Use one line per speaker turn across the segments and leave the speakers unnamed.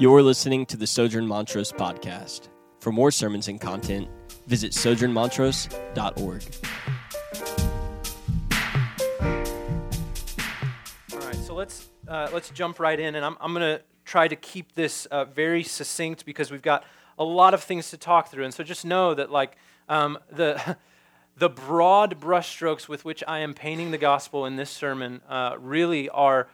You're listening to the Sojourn Montrose podcast. For more sermons and content, visit sojournmontrose.org.
All right, so let's uh, let's jump right in, and I'm I'm going to try to keep this uh, very succinct because we've got a lot of things to talk through, and so just know that like um, the the broad brushstrokes with which I am painting the gospel in this sermon uh, really are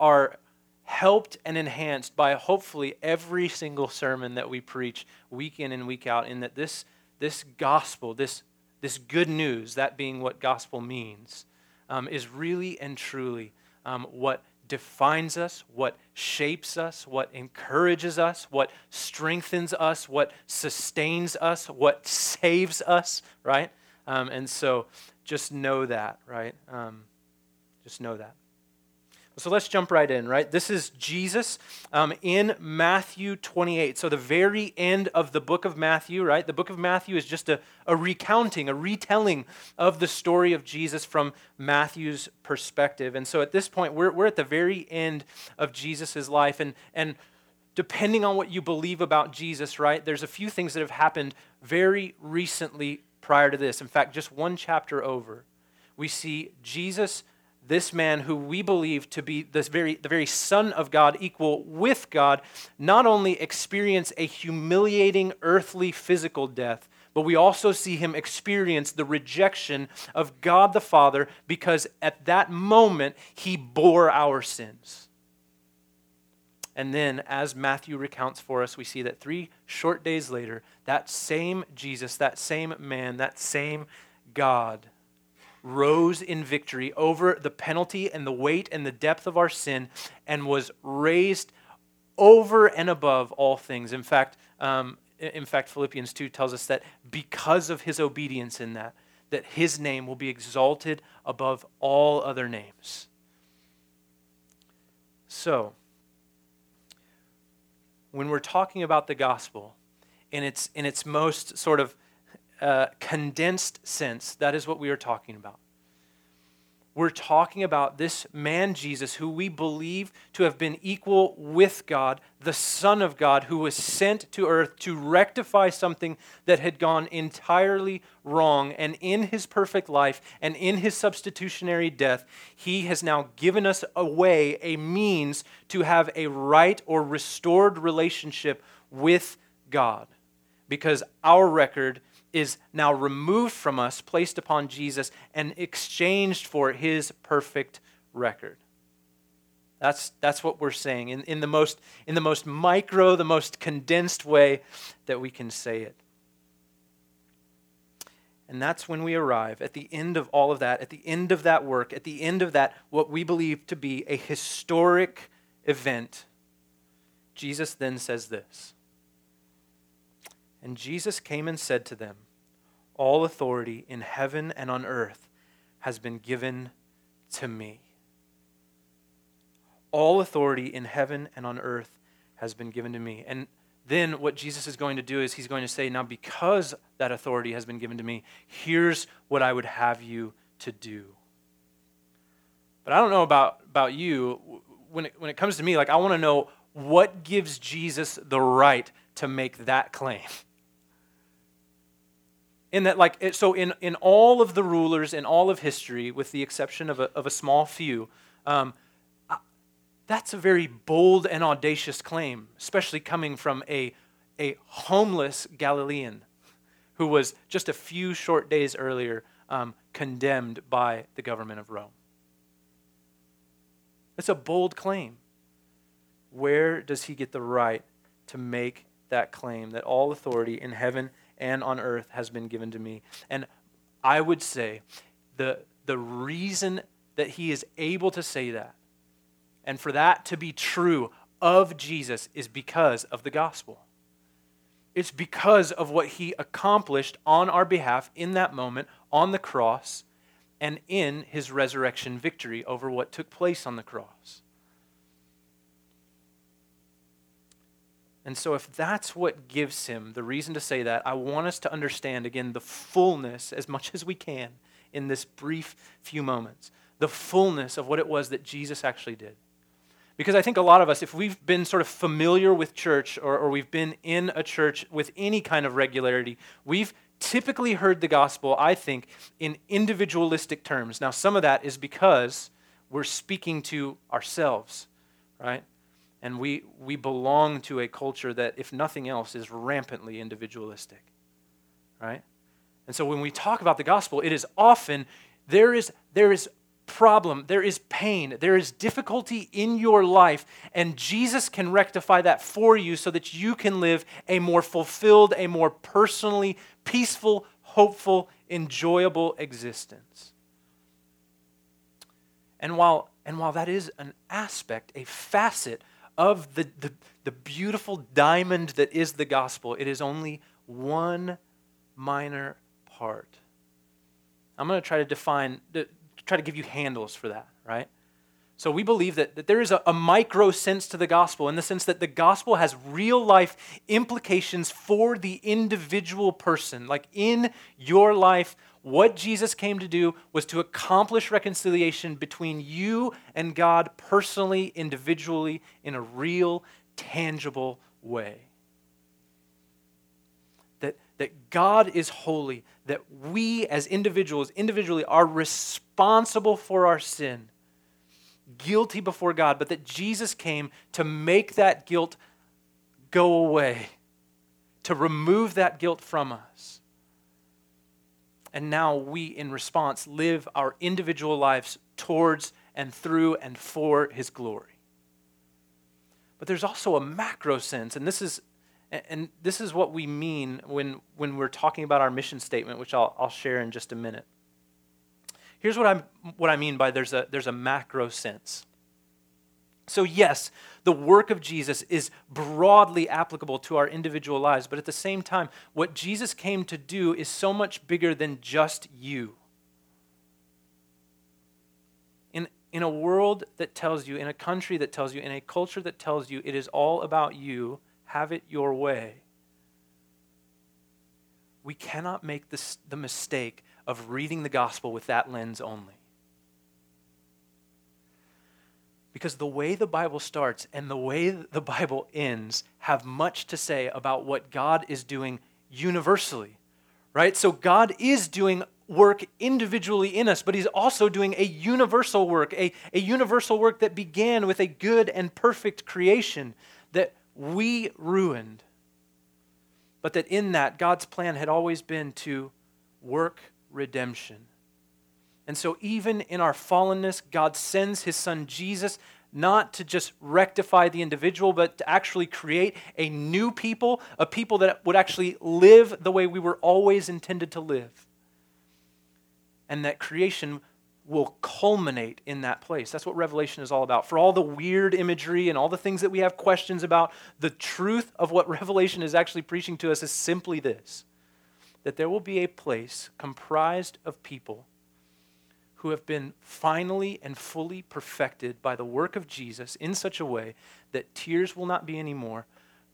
are helped and enhanced by hopefully every single sermon that we preach week in and week out in that this this gospel this this good news that being what gospel means um, is really and truly um, what defines us what shapes us what encourages us what strengthens us what sustains us what saves us right? Um, and so just know that right? Um, just know that so let's jump right in, right? This is Jesus um, in Matthew 28. So, the very end of the book of Matthew, right? The book of Matthew is just a, a recounting, a retelling of the story of Jesus from Matthew's perspective. And so, at this point, we're, we're at the very end of Jesus' life. And, and depending on what you believe about Jesus, right, there's a few things that have happened very recently prior to this. In fact, just one chapter over, we see Jesus this man who we believe to be this very, the very Son of God, equal with God, not only experience a humiliating earthly physical death, but we also see him experience the rejection of God the Father because at that moment he bore our sins. And then, as Matthew recounts for us, we see that three short days later, that same Jesus, that same man, that same God, rose in victory over the penalty and the weight and the depth of our sin and was raised over and above all things. In fact, um, in fact, Philippians 2 tells us that because of his obedience in that, that his name will be exalted above all other names. So, when we're talking about the gospel in its, in its most sort of condensed sense, that is what we are talking about. We're talking about this man, Jesus, who we believe to have been equal with God, the Son of God, who was sent to earth to rectify something that had gone entirely wrong. And in his perfect life and in his substitutionary death, he has now given us away a means to have a right or restored relationship with God. Because our record is now removed from us, placed upon Jesus, and exchanged for his perfect record. That's, that's what we're saying in, in, the most, in the most micro, the most condensed way that we can say it. And that's when we arrive at the end of all of that, at the end of that work, at the end of that, what we believe to be a historic event. Jesus then says this. And Jesus came and said to them, all authority in heaven and on earth has been given to me. All authority in heaven and on earth has been given to me. And then what Jesus is going to do is he's going to say, Now, because that authority has been given to me, here's what I would have you to do. But I don't know about, about you. When it, when it comes to me, like, I want to know what gives Jesus the right to make that claim in that like it, so in, in all of the rulers in all of history with the exception of a, of a small few um, that's a very bold and audacious claim especially coming from a, a homeless galilean who was just a few short days earlier um, condemned by the government of rome. It's a bold claim. Where does he get the right to make that claim that all authority in heaven and on earth has been given to me. And I would say the, the reason that he is able to say that, and for that to be true of Jesus, is because of the gospel. It's because of what he accomplished on our behalf in that moment on the cross and in his resurrection victory over what took place on the cross. And so, if that's what gives him the reason to say that, I want us to understand again the fullness, as much as we can, in this brief few moments, the fullness of what it was that Jesus actually did. Because I think a lot of us, if we've been sort of familiar with church or, or we've been in a church with any kind of regularity, we've typically heard the gospel, I think, in individualistic terms. Now, some of that is because we're speaking to ourselves, right? And we, we belong to a culture that, if nothing else, is rampantly individualistic, right? And so when we talk about the gospel, it is often there is, there is problem, there is pain, there is difficulty in your life, and Jesus can rectify that for you so that you can live a more fulfilled, a more personally peaceful, hopeful, enjoyable existence. And while, and while that is an aspect, a facet of the, the, the beautiful diamond that is the gospel, it is only one minor part. I'm going to try to define, to try to give you handles for that, right? So we believe that, that there is a, a, micro sense to the gospel in the sense that the gospel has real life implications for the individual person. Like in your life, what Jesus came to do was to accomplish reconciliation between you and God personally, individually, in a real, tangible way. That, that God is holy, that we as individuals, individually, are responsible for our sin guilty before God, but that Jesus came to make that guilt go away, to remove that guilt from us. And now we, in response, live our individual lives towards and through and for His glory. But there's also a macro sense, and this is, and this is what we mean when, when we're talking about our mission statement, which I'll, I'll share in just a minute. Here's what, I'm, what I mean by there's a, there's a macro sense. So, yes, the work of Jesus is broadly applicable to our individual lives, but at the same time, what Jesus came to do is so much bigger than just you. In, in a world that tells you, in a country that tells you, in a culture that tells you it is all about you, have it your way, we cannot make this, the mistake of reading the gospel with that lens only. Because the way the Bible starts and the way the Bible ends have much to say about what God is doing universally, right? So God is doing work individually in us, but He's also doing a universal work, a, a universal work that began with a good and perfect creation that we ruined. But that in that, God's plan had always been to work redemption. And so, even in our fallenness, God sends his son Jesus not to just rectify the individual, but to actually create a new people, a people that would actually live the way we were always intended to live. And that creation will culminate in that place. That's what Revelation is all about. For all the weird imagery and all the things that we have questions about, the truth of what Revelation is actually preaching to us is simply this that there will be a place comprised of people who have been finally and fully perfected by the work of Jesus in such a way that tears will not be anymore,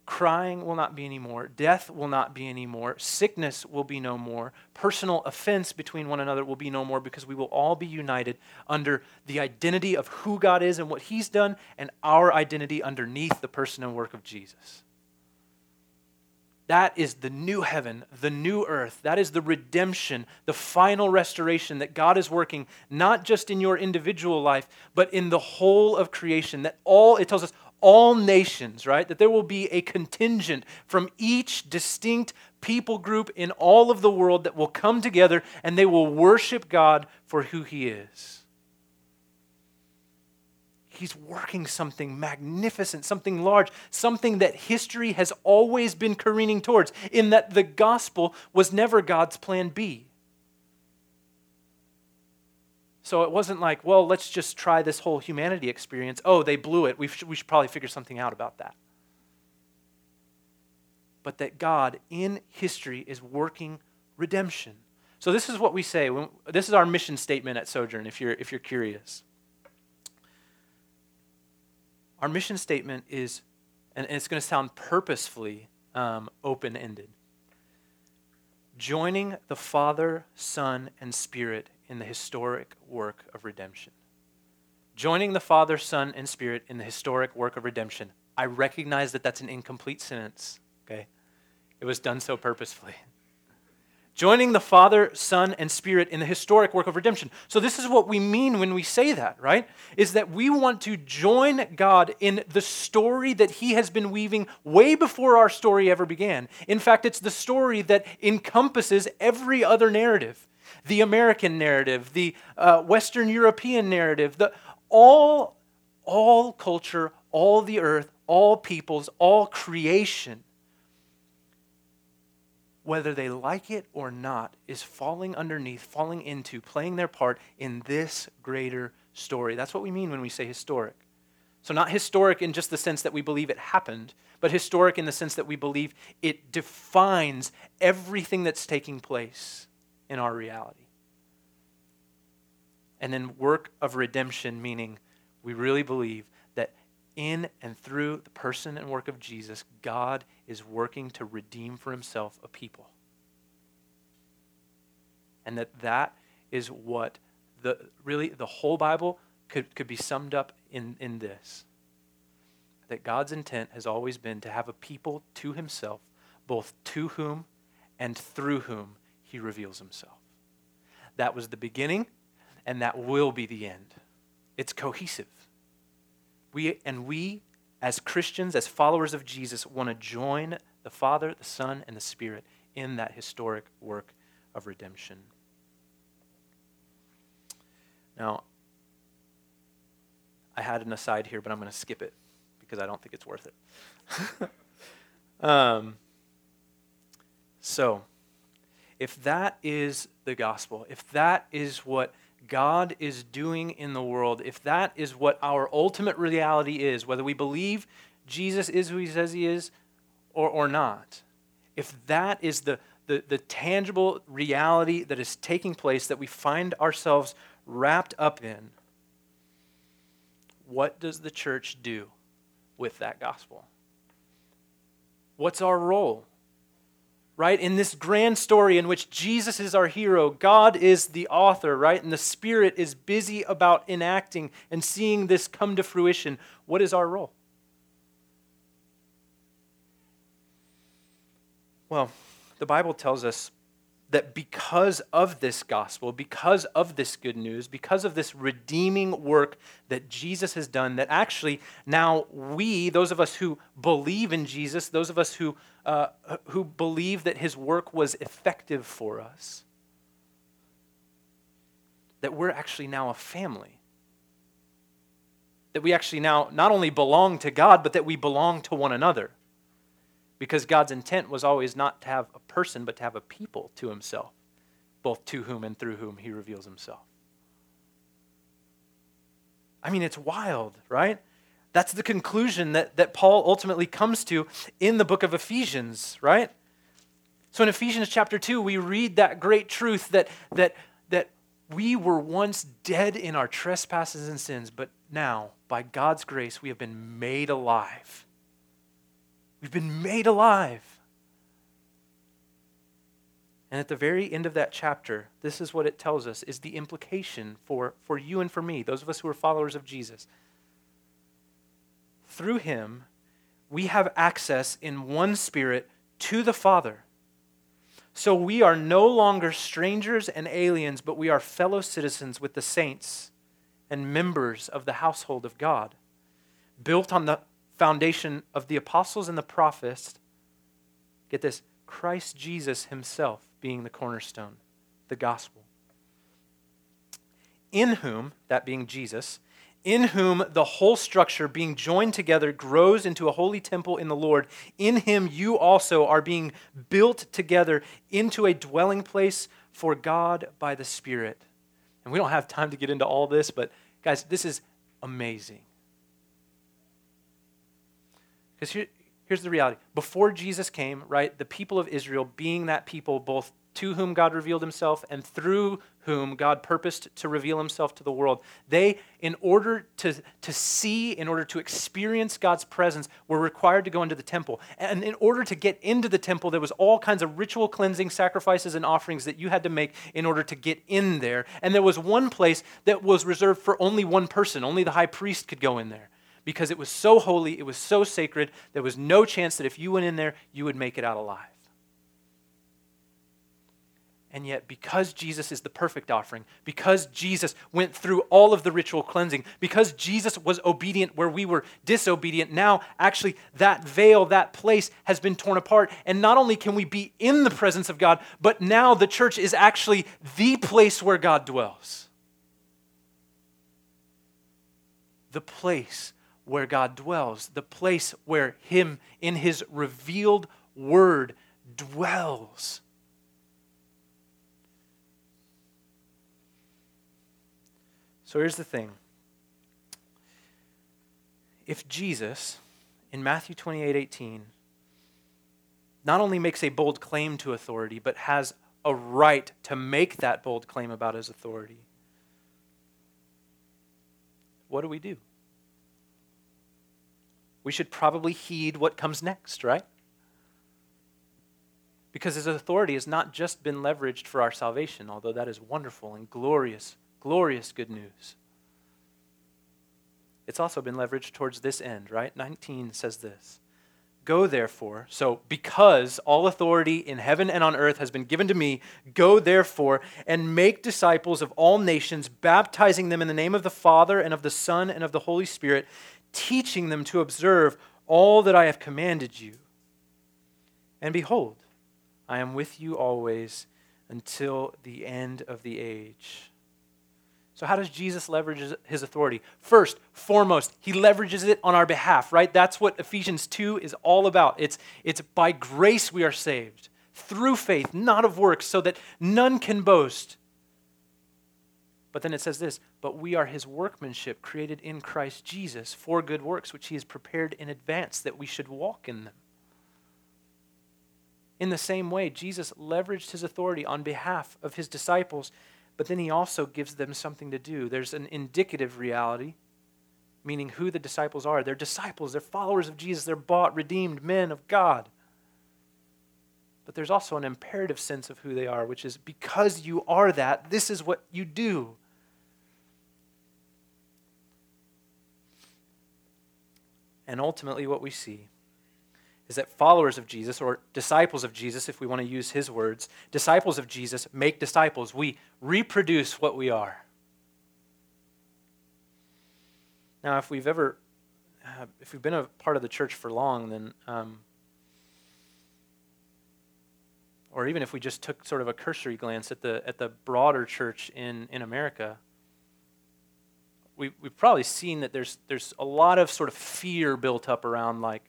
crying will not be anymore, death will not be anymore, sickness will be no more, personal offense between one another will be no more because we will all be united under the identity of who God is and what He's done and our identity underneath the person and work of Jesus. That is the new heaven, the new earth. That is the redemption, the final restoration that God is working, not just in your individual life, but in the whole of creation. That all, it tells us, all nations, right? That there will be a contingent from each distinct people group in all of the world that will come together and they will worship God for who He is. He's working something magnificent, something large, something that history has always been careening towards, in that the gospel was never God's plan B. So it wasn't like, well, let's just try this whole humanity experience. Oh, they blew it. We should, we should probably figure something out about that. But that God in history is working redemption. So this is what we say. This is our mission statement at Sojourn, if you're, if you're curious. Our mission statement is, and it's going to sound purposefully um, open ended joining the Father, Son, and Spirit in the historic work of redemption. joining the Father, Son, and Spirit in the historic work of redemption. I recognize that that's an incomplete sentence, okay? It was done so purposefully. Joining the Father, Son, and Spirit in the historic work of redemption. So, this is what we mean when we say that, right? Is that we want to join God in the story that He has been weaving way before our story ever began. In fact, it's the story that encompasses every other narrative the American narrative, the uh, Western European narrative, the, all, all culture, all the earth, all peoples, all creation whether they like it or not, is falling underneath, falling into, playing their part in this greater story. That's what we mean when we say historic. So, not historic in just the sense that we believe it happened, but historic in the sense that we believe it defines everything that's taking place in our reality. And then, work of redemption, meaning we really believe in and through the person and work of Jesus, God is working to redeem for himself a people. And that that is what the really the whole Bible could, could be summed up in, in this. That God's intent has always been to have a people to himself, both to whom and through whom he reveals himself. That was the beginning, and that will be the end. It's cohesive. We, and we, as Christians, as followers of Jesus, want to join the Father, the Son, and the Spirit in that historic work of redemption. Now, I had an aside here, but I'm going to skip it because I don't think it's worth it. um, so, if that is the gospel, if that is what God is doing in the world, if that is what our ultimate reality is, whether we believe Jesus is who he says he is or, or not, if that is the, the, the tangible reality that is taking place that we find ourselves wrapped up in, what does the church do with that gospel? What's our role? Right? In this grand story in which Jesus is our hero, God is the author, right? And the Spirit is busy about enacting and seeing this come to fruition. What is our role? Well, the Bible tells us that because of this gospel, because of this good news, because of this redeeming work that Jesus has done, that actually now we, those of us who believe in Jesus, those of us who, uh, who believe that his work was effective for us, that we're actually now a family. That we actually now not only belong to God, but that we belong to one another. Because God's intent was always not to have a person, but to have a people to himself, both to whom and through whom he reveals himself. I mean, it's wild, right? That's the conclusion that, that Paul ultimately comes to in the book of Ephesians, right? So in Ephesians chapter 2, we read that great truth that, that, that we were once dead in our trespasses and sins, but now, by God's grace, we have been made alive We've been made alive. And at the very end of that chapter, this is what it tells us is the implication for, for you and for me, those of us who are followers of Jesus. Through him, we have access in one spirit to the Father. So we are no longer strangers and aliens, but we are fellow citizens with the saints and members of the household of God, built on the foundation of the apostles and the prophets, get this, Christ Jesus himself being the cornerstone, the gospel. In whom, that being Jesus, in whom the whole structure being joined together grows into a holy temple in the Lord. In him you also are being built together into a dwelling place for God by the Spirit. And we don't have time to get into all this, but guys, this is amazing. Because here, here's the reality. Before Jesus came, right, the people of Israel, being that people both to whom God revealed himself and through whom God purposed to reveal himself to the world. They, in order to, to see, in order to experience God's presence, were required to go into the temple. And in order to get into the temple, there was all kinds of ritual cleansing, sacrifices, and offerings that you had to make in order to get in there. And there was one place that was reserved for only one person, only the high priest could go in there. Because it was so holy, it was so sacred, there was no chance that if you went in there, you would make it out alive. And yet, because Jesus is the perfect offering, because Jesus went through all of the ritual cleansing, because Jesus was obedient where we were disobedient, now actually that veil, that place has been torn apart. And not only can we be in the presence of God, but now the church is actually the place where God dwells. The place where God dwells, the place where Him in His revealed word dwells. So here's the thing. If Jesus, in Matthew 28 18, not only makes a bold claim to authority, but has a right to make that bold claim about his authority, what do we do? We should probably heed what comes next, right? Because his authority has not just been leveraged for our salvation, although that is wonderful and glorious Glorious good news. It's also been leveraged towards this end, right? 19 says this Go therefore, so because all authority in heaven and on earth has been given to me, go therefore and make disciples of all nations, baptizing them in the name of the Father and of the Son and of the Holy Spirit, teaching them to observe all that I have commanded you. And behold, I am with you always until the end of the age. So, how does Jesus leverage his authority? First, foremost, he leverages it on our behalf, right? That's what Ephesians 2 is all about. It's, it's by grace we are saved, through faith, not of works, so that none can boast. But then it says this But we are his workmanship, created in Christ Jesus for good works, which he has prepared in advance that we should walk in them. In the same way, Jesus leveraged his authority on behalf of his disciples but then he also gives them something to do. There's an indicative reality, meaning who the disciples are. They're disciples, they're followers of Jesus, they're bought, redeemed men of God. But there's also an imperative sense of who they are, which is because you are that, this is what you do. And ultimately, what we see is that followers of Jesus, or disciples of Jesus, if we want to use his words, disciples of Jesus make disciples. We reproduce what we are. Now, if we've ever, uh, if we've been a part of the church for long, then, um, or even if we just took sort of a cursory glance at the at the broader church in in America, we we've probably seen that there's there's a lot of sort of fear built up around like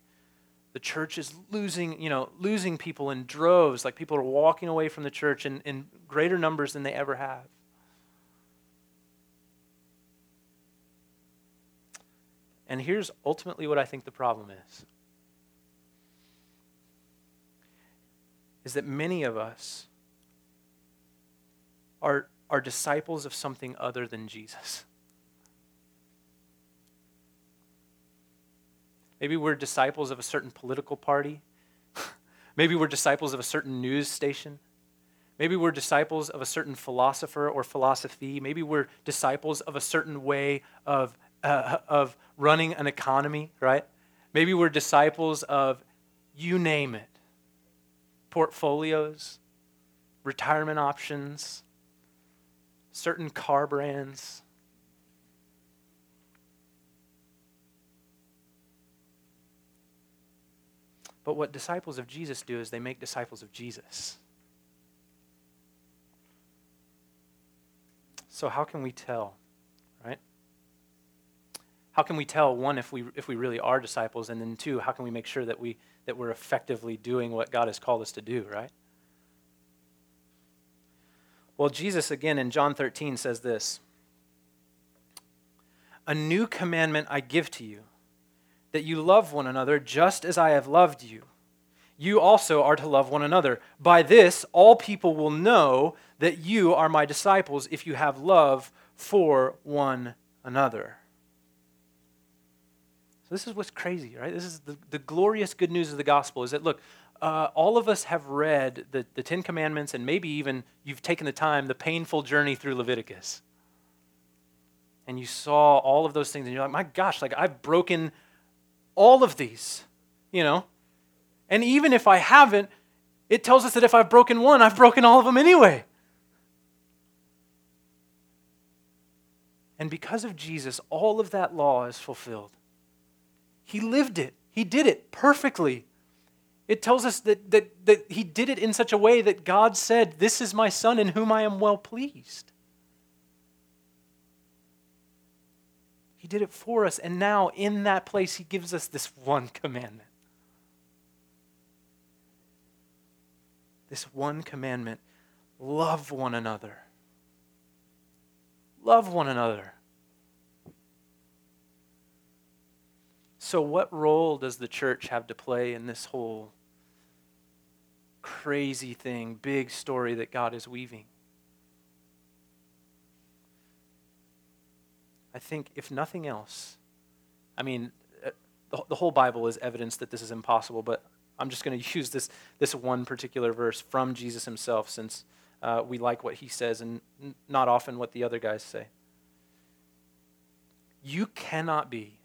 the church is losing, you know, losing people in droves, like people are walking away from the church in, in greater numbers than they ever have. And here's ultimately what I think the problem is. Is that many of us are, are disciples of something other than Jesus. Maybe we're disciples of a certain political party. Maybe we're disciples of a certain news station. Maybe we're disciples of a certain philosopher or philosophy. Maybe we're disciples of a certain way of, uh, of running an economy, right? Maybe we're disciples of you name it portfolios, retirement options, certain car brands, But what disciples of Jesus do is they make disciples of Jesus. So, how can we tell, right? How can we tell, one, if we, if we really are disciples, and then two, how can we make sure that, we, that we're effectively doing what God has called us to do, right? Well, Jesus, again, in John 13, says this A new commandment I give to you that you love one another just as I have loved you. you also are to love one another. By this, all people will know that you are my disciples if you have love for one another. So, this is what's crazy, right? This is the, the glorious good news of the gospel is that, look, uh, all of us have read the, the Ten Commandments, and maybe even you've taken the time, the painful journey through Leviticus. And you saw all of those things, and you're like, my gosh, like I've broken all of these, you know? And even if I haven't, it tells us that if I've broken one, I've broken all of them anyway. And because of Jesus, all of that law is fulfilled. He lived it, He did it perfectly. It tells us that, that, that He did it in such a way that God said, This is my Son in whom I am well pleased. He did it for us, and now in that place, He gives us this one commandment. This one commandment love one another. Love one another. So, what role does the church have to play in this whole crazy thing, big story that God is weaving? Think, if nothing else, I mean, uh, the, the whole Bible is evidence that this is impossible, but I'm just going to use this, this one particular verse from Jesus himself since uh, we like what he says and n- not often what the other guys say. You cannot be,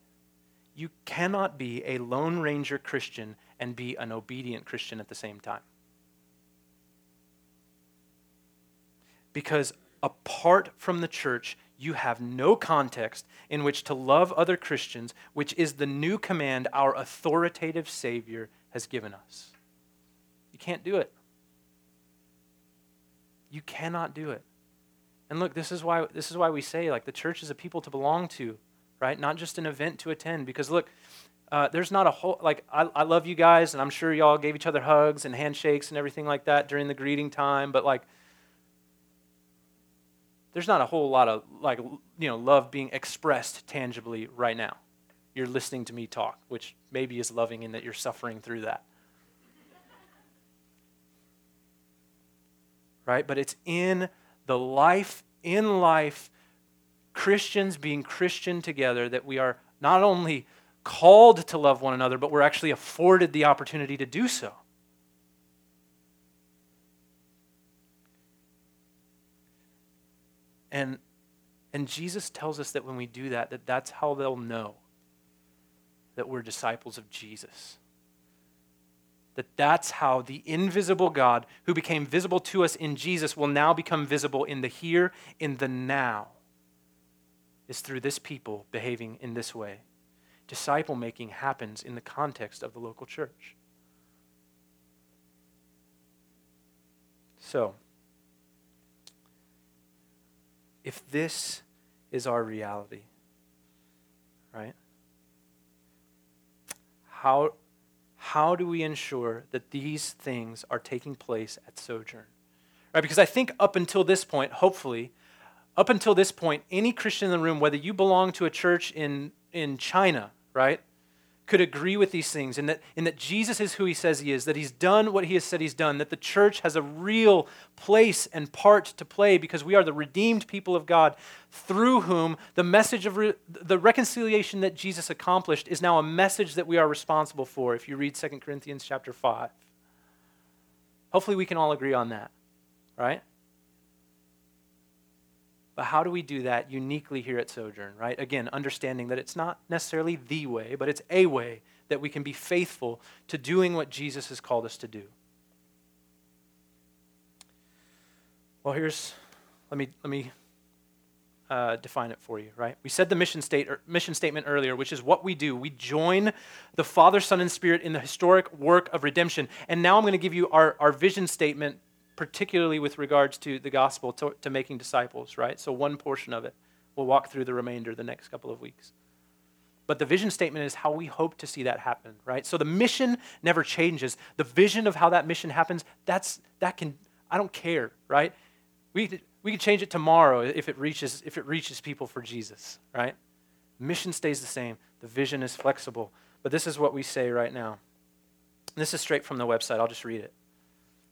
you cannot be a Lone Ranger Christian and be an obedient Christian at the same time. Because apart from the church, you have no context in which to love other Christians, which is the new command our authoritative Savior has given us. You can't do it. You cannot do it. And look, this is why this is why we say like the church is a people to belong to, right? Not just an event to attend. Because look, uh, there's not a whole like I, I love you guys, and I'm sure y'all gave each other hugs and handshakes and everything like that during the greeting time. But like, there's not a whole lot of like you know love being expressed tangibly right now. You're listening to me talk, which maybe is loving in that you're suffering through that. right? But it's in the life, in life, Christians being Christian together that we are not only called to love one another, but we're actually afforded the opportunity to do so. And, and Jesus tells us that when we do that, that that's how they'll know that we're disciples of Jesus that that's how the invisible God who became visible to us in Jesus will now become visible in the here, in the now, is through this people behaving in this way. Disciple making happens in the context of the local church. So, if this is our reality, right? How how do we ensure that these things are taking place at Sojourn? Right? Because I think up until this point, hopefully, up until this point, any Christian in the room, whether you belong to a church in, in China, right, could agree with these things and that, and that Jesus is who he says he is, that he's done what he has said he's done, that the church has a real place and part to play because we are the redeemed people of God through whom the message of re- the reconciliation that Jesus accomplished is now a message that we are responsible for if you read 2 Corinthians chapter 5. Hopefully we can all agree on that, right? But how do we do that uniquely here at Sojourn, right? Again, understanding that it's not necessarily the way, but it's a way that we can be faithful to doing what Jesus has called us to do. Well, here's, let me, let me uh, define it for you, right? We said the mission, state, er, mission statement earlier, which is what we do. We join the Father, Son, and Spirit in the historic work of redemption. And now I'm going to give you our, our vision statement particularly with regards to the gospel, to, to making disciples, right? So, one portion of it. We'll walk through the remainder the next couple of weeks. But the vision statement is how we hope to see that happen, right? So the mission never changes. The vision of how that mission happens, that's that can I don't care, right? We we can change it tomorrow if it reaches if it reaches people for Jesus, right? Mission stays the same. The vision is flexible. But this is what we say right now. This is straight from the website. I'll just read it.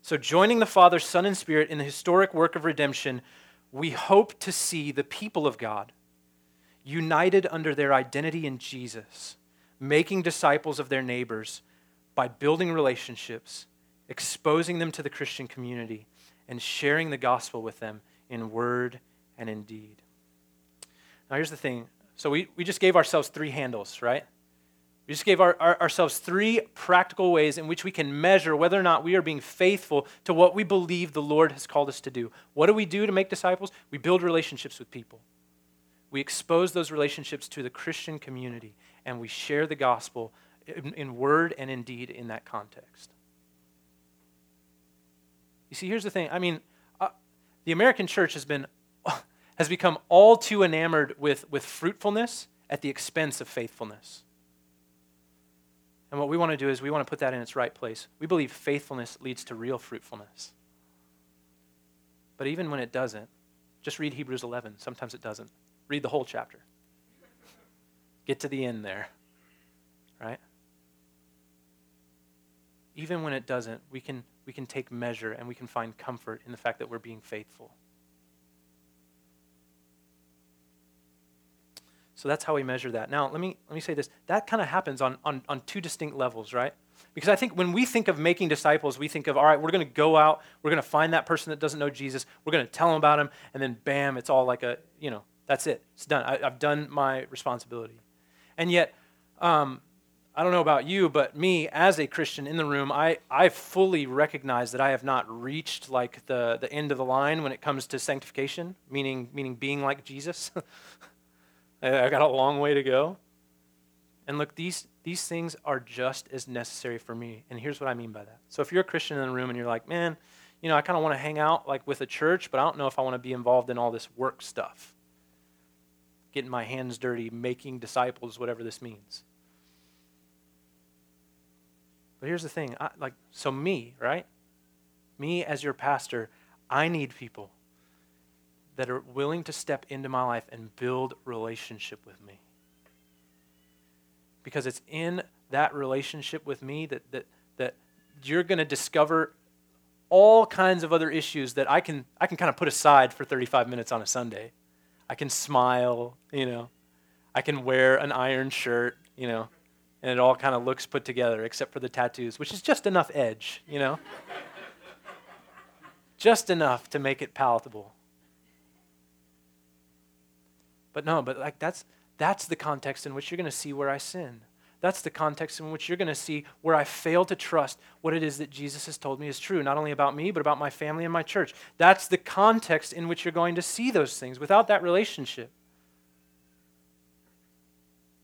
So, joining the Father, Son, and Spirit in the historic work of redemption, we hope to see the people of God united under their identity in Jesus, making disciples of their neighbors by building relationships, exposing them to the Christian community, and sharing the gospel with them in word and in deed. Now, here's the thing. So, we, we just gave ourselves three handles, right? We just gave our, our, ourselves three practical ways in which we can measure whether or not we are being faithful to what we believe the Lord has called us to do. What do we do to make disciples? We build relationships with people. We expose those relationships to the Christian community, and we share the gospel in, in word and in deed in that context. You see, here's the thing. I mean, uh, the American church has been has become all too enamored with, with fruitfulness at the expense of faithfulness. And what we want to do is we want to put that in its right place. We believe faithfulness leads to real fruitfulness. But even when it doesn't, just read Hebrews 11. Sometimes it doesn't. Read the whole chapter. Get to the end there. Right? Even when it doesn't, we can, we can take measure and we can find comfort in the fact that we're being faithful. So that's how we measure that. Now, let me, let me say this. That kind of happens on, on, on two distinct levels, right? Because I think when we think of making disciples, we think of, all right, we're going to go out, we're going to find that person that doesn't know Jesus, we're going to tell them about him, and then bam, it's all like a, you know, that's it. It's done. I, have done my responsibility. And yet, um, I don't know about you, but me as a Christian in the room, I, I fully recognize that I have not reached like the, the end of the line when it comes to sanctification, meaning, meaning being like Jesus. I got a long way to go. And look, these, these things are just as necessary for me. And here's what I mean by that. So if you're a Christian in the room and you're like, man, you know, I kind of want to hang out like with a church, but I don't know if I want to be involved in all this work stuff. Getting my hands dirty, making disciples, whatever this means. But here's the thing, I, like, so me, right? Me as your pastor, I need people that are willing to step into my life and build relationship with me. Because it's in that relationship with me that, that, that you're going to discover all kinds of other issues that I can, I can kind of put aside for 35 minutes on a Sunday. I can smile, you know. I can wear an iron shirt, you know, and it all kind of looks put together except for the tattoos, which is just enough edge, you know. just enough to make it palatable. But no, but like that's that's the context in which you're going to see where I sin. That's the context in which you're going to see where I fail to trust what it is that Jesus has told me is true, not only about me, but about my family and my church. That's the context in which you're going to see those things. Without that relationship,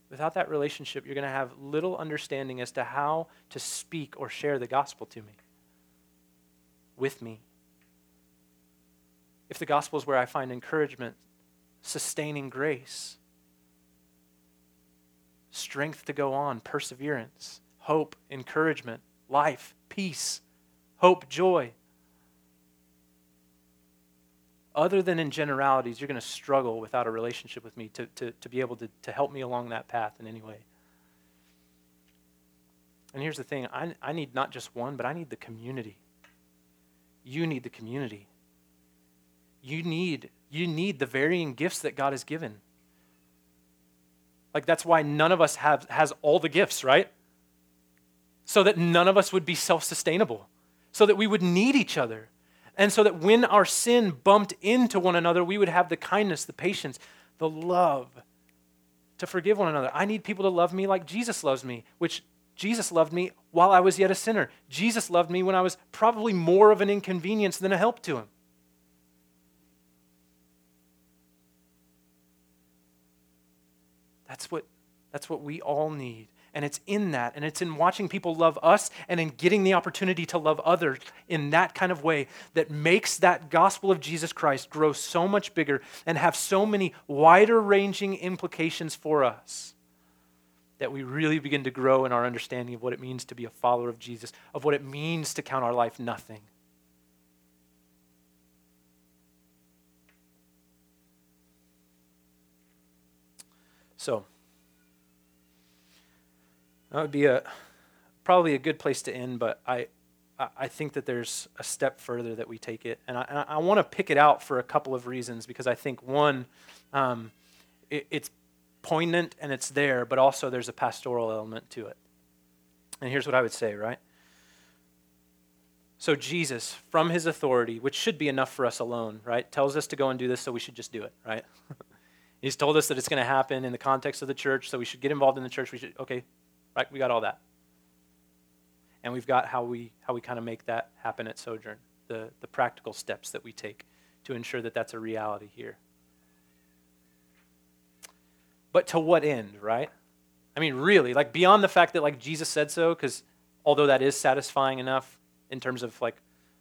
without that relationship, you're going to have little understanding as to how to speak or share the gospel to me, with me. If the gospel is where I find encouragement, sustaining grace, strength to go on, perseverance, hope, encouragement, life, peace, hope, joy. Other than in generalities, you're going to struggle without a relationship with me to, to, to be able to, to help me along that path in any way. And here's the thing I, I need not just one, but I need the community. You need the community. You need you need the varying gifts that God has given. Like that's why none of us have has all the gifts, right? So that none of us would be self-sustainable. So that we would need each other. And so that when our sin bumped into one another, we would have the kindness, the patience, the love to forgive one another. I need people to love me like Jesus loves me, which Jesus loved me while I was yet a sinner. Jesus loved me when I was probably more of an inconvenience than a help to him. That's what, that's what we all need. And it's in that, and it's in watching people love us and in getting the opportunity to love others in that kind of way that makes that gospel of Jesus Christ grow so much bigger and have so many wider ranging implications for us that we really begin to grow in our understanding of what it means to be a follower of Jesus, of what it means to count our life nothing. So, that would be a probably a good place to end, but I, I think that there's a step further that we take it. And I, I want to pick it out for a couple of reasons because I think, one, um, it, it's poignant and it's there, but also there's a pastoral element to it. And here's what I would say, right? So, Jesus, from his authority, which should be enough for us alone, right, tells us to go and do this, so we should just do it, right? He's told us that it's going to happen in the context of the church, so we should get involved in the church. We should, okay, right, we got all that. And we've got how we, how we kind of make that happen at Sojourn, the, the practical steps that we take to ensure that that's a reality here. But to what end, right? I mean, really, like beyond the fact that like Jesus said so, because although that is satisfying enough in terms of like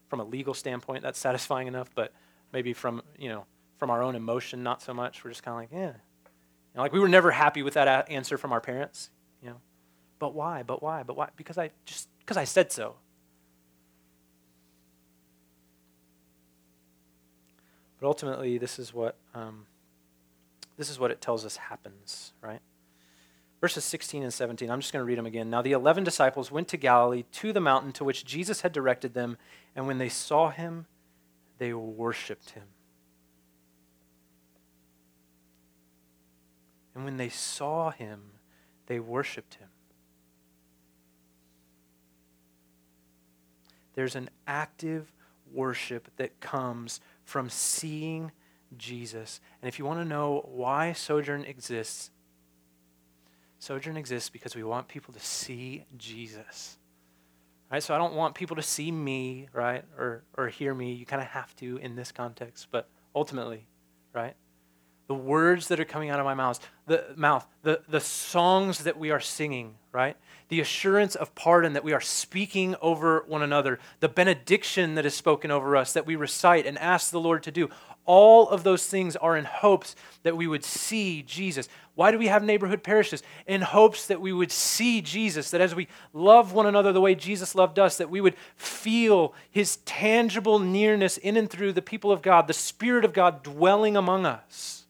from a legal standpoint, that's satisfying enough, but maybe from, you know, from our own emotion, not so much. We're just kind of like, yeah. You know, like we were never happy with that answer from our parents, you know. But why? But why? But why? Because I just because I said so. But ultimately, this is what um, this is what it tells us happens, right? Verses 16 and 17. I'm just going to read them again. Now the eleven disciples went to Galilee to the mountain to which Jesus had directed them, and when they saw him, they worshipped him. And when they saw him, they worshiped him. There's an active worship that comes from seeing Jesus. And if you want to know why Sojourn exists, Sojourn exists because we want people to see Jesus. Right? So I don't want people to see me, right? Or or hear me. You kind of have to in this context, but ultimately, right? The words that are coming out of my mouth, the mouth, the, the songs that we are singing, right? The assurance of pardon that we are speaking over one another, the benediction that is spoken over us that we recite and ask the Lord to do. All of those things are in hopes that we would see Jesus. Why do we have neighborhood parishes? In hopes that we would see Jesus, that as we love one another the way Jesus loved us, that we would feel his tangible nearness in and through the people of God, the Spirit of God dwelling among us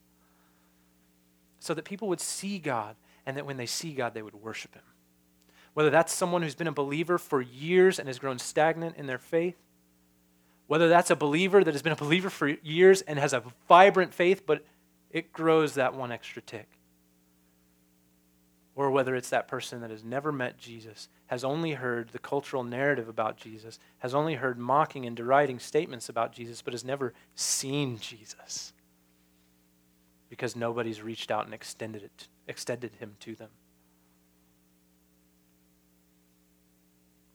so that people would see God and that when they see God, they would worship Him. Whether that's someone who's been a believer for years and has grown stagnant in their faith, whether that's a believer that has been a believer for years and has a vibrant faith, but it grows that one extra tick. Or whether it's that person that has never met Jesus, has only heard the cultural narrative about Jesus, has only heard mocking and deriding statements about Jesus, but has never seen Jesus because nobody's reached out and extended it extended him to them.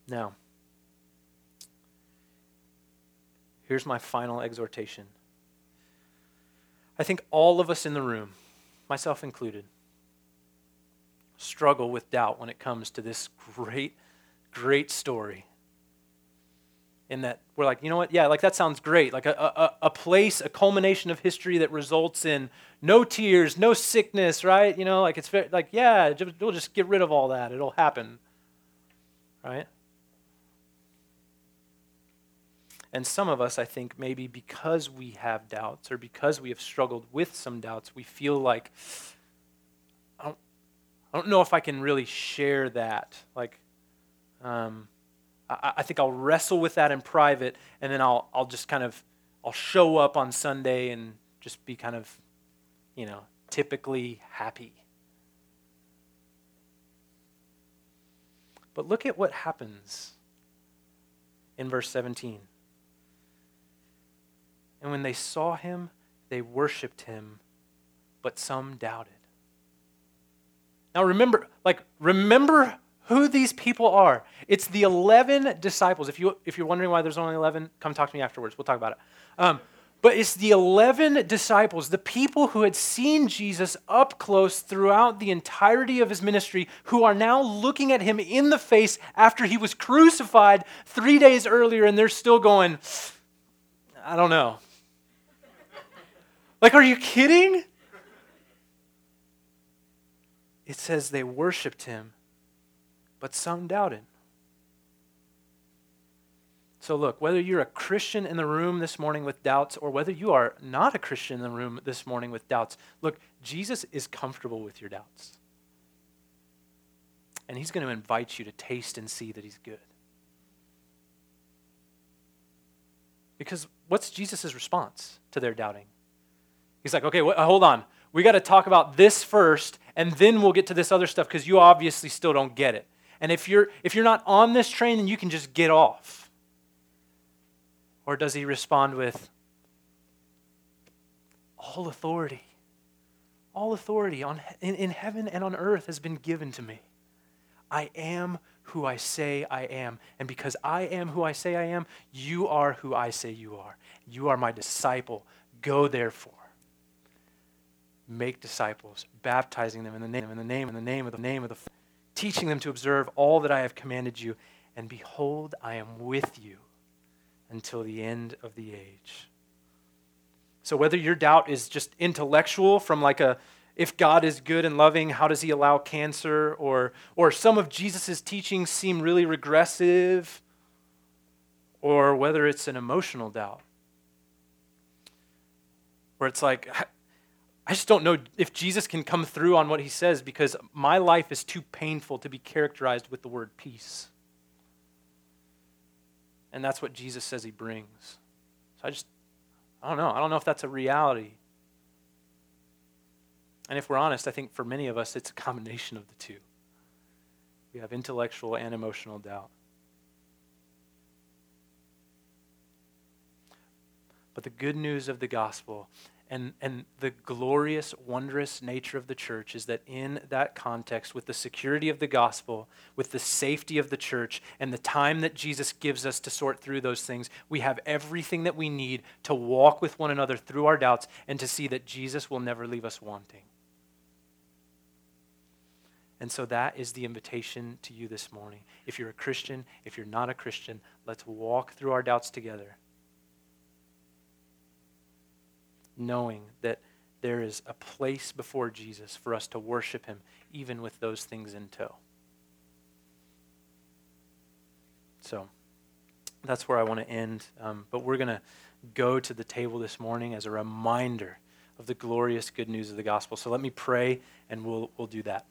Now, here's my final exhortation. I think all of us in the room, myself included, struggle with doubt when it comes to this great, great story in that we're like, you know what? Yeah, like that sounds great. Like a, a, a place, a culmination of history that results in no tears, no sickness, right? You know, like it's very, like, yeah, we'll just get rid of all that. It'll happen, right? And some of us, I think, maybe because we have doubts or because we have struggled with some doubts, we feel like, I don't, I don't know if I can really share that. Like, um, I, I think I'll wrestle with that in private, and then I'll, I'll just kind of, I'll show up on Sunday and just be kind of, you know, typically happy. But look at what happens in verse 17. And when they saw him, they worshiped him, but some doubted. Now remember, like, remember who these people are. It's the 11 disciples. If, you, if you're wondering why there's only 11, come talk to me afterwards. We'll talk about it. Um, but it's the 11 disciples, the people who had seen Jesus up close throughout the entirety of his ministry, who are now looking at him in the face after he was crucified three days earlier, and they're still going, I don't know. like, are you kidding? It says they worshiped him but some doubted. So, look, whether you're a Christian in the room this morning with doubts or whether you are not a Christian in the room this morning with doubts, look, Jesus is comfortable with your doubts. and He's going to invite you to taste and see that He's good. Because what's Jesus' response to their doubting? He's like, okay, wh- hold on. We got to talk about this first, and then we'll get to this other stuff because you obviously still don't get it. And if you're, if you're not on this train, then you can just get off. Or does he respond with, all authority, all authority on, in, in heaven and on earth has been given to me. I am who I say I am. And because I am who I say I am, you are who I say you are. You are my disciple. Go therefore. Make disciples, baptizing them in the name, in the name, in the name of the name of the teaching them to observe all that I have commanded you. And behold, I am with you until the end of the age. So whether your doubt is just intellectual from like a if God is good and loving, how does he allow cancer? Or, or some of Jesus' teachings seem really regressive, or whether it's an emotional doubt. Where it's like, I just don't know if Jesus can come through on what he says because my life is too painful to be characterized with the word peace. And that's what Jesus says he brings. So I just, I don't know. I don't know if that's a reality. And if we're honest, I think for many of us, it's a combination of the two. We have intellectual and emotional doubt. But the good news of the gospel and, and the glorious, wondrous nature of the church is that in that context, with the security of the gospel, with the safety of the church, and the time that Jesus gives us to sort through those things, we have everything that we need to walk with one another through our doubts and to see that Jesus will never leave us wanting. And so that is the invitation to you this morning. If you're a Christian, if you're not a Christian, let's walk through our doubts together knowing that there is a place before Jesus for us to worship him, even with those things in tow. So that's where I want to end. Um, but we're going to go to the table this morning as a reminder of the glorious good news of the gospel. So let me pray, and we'll, we'll do that.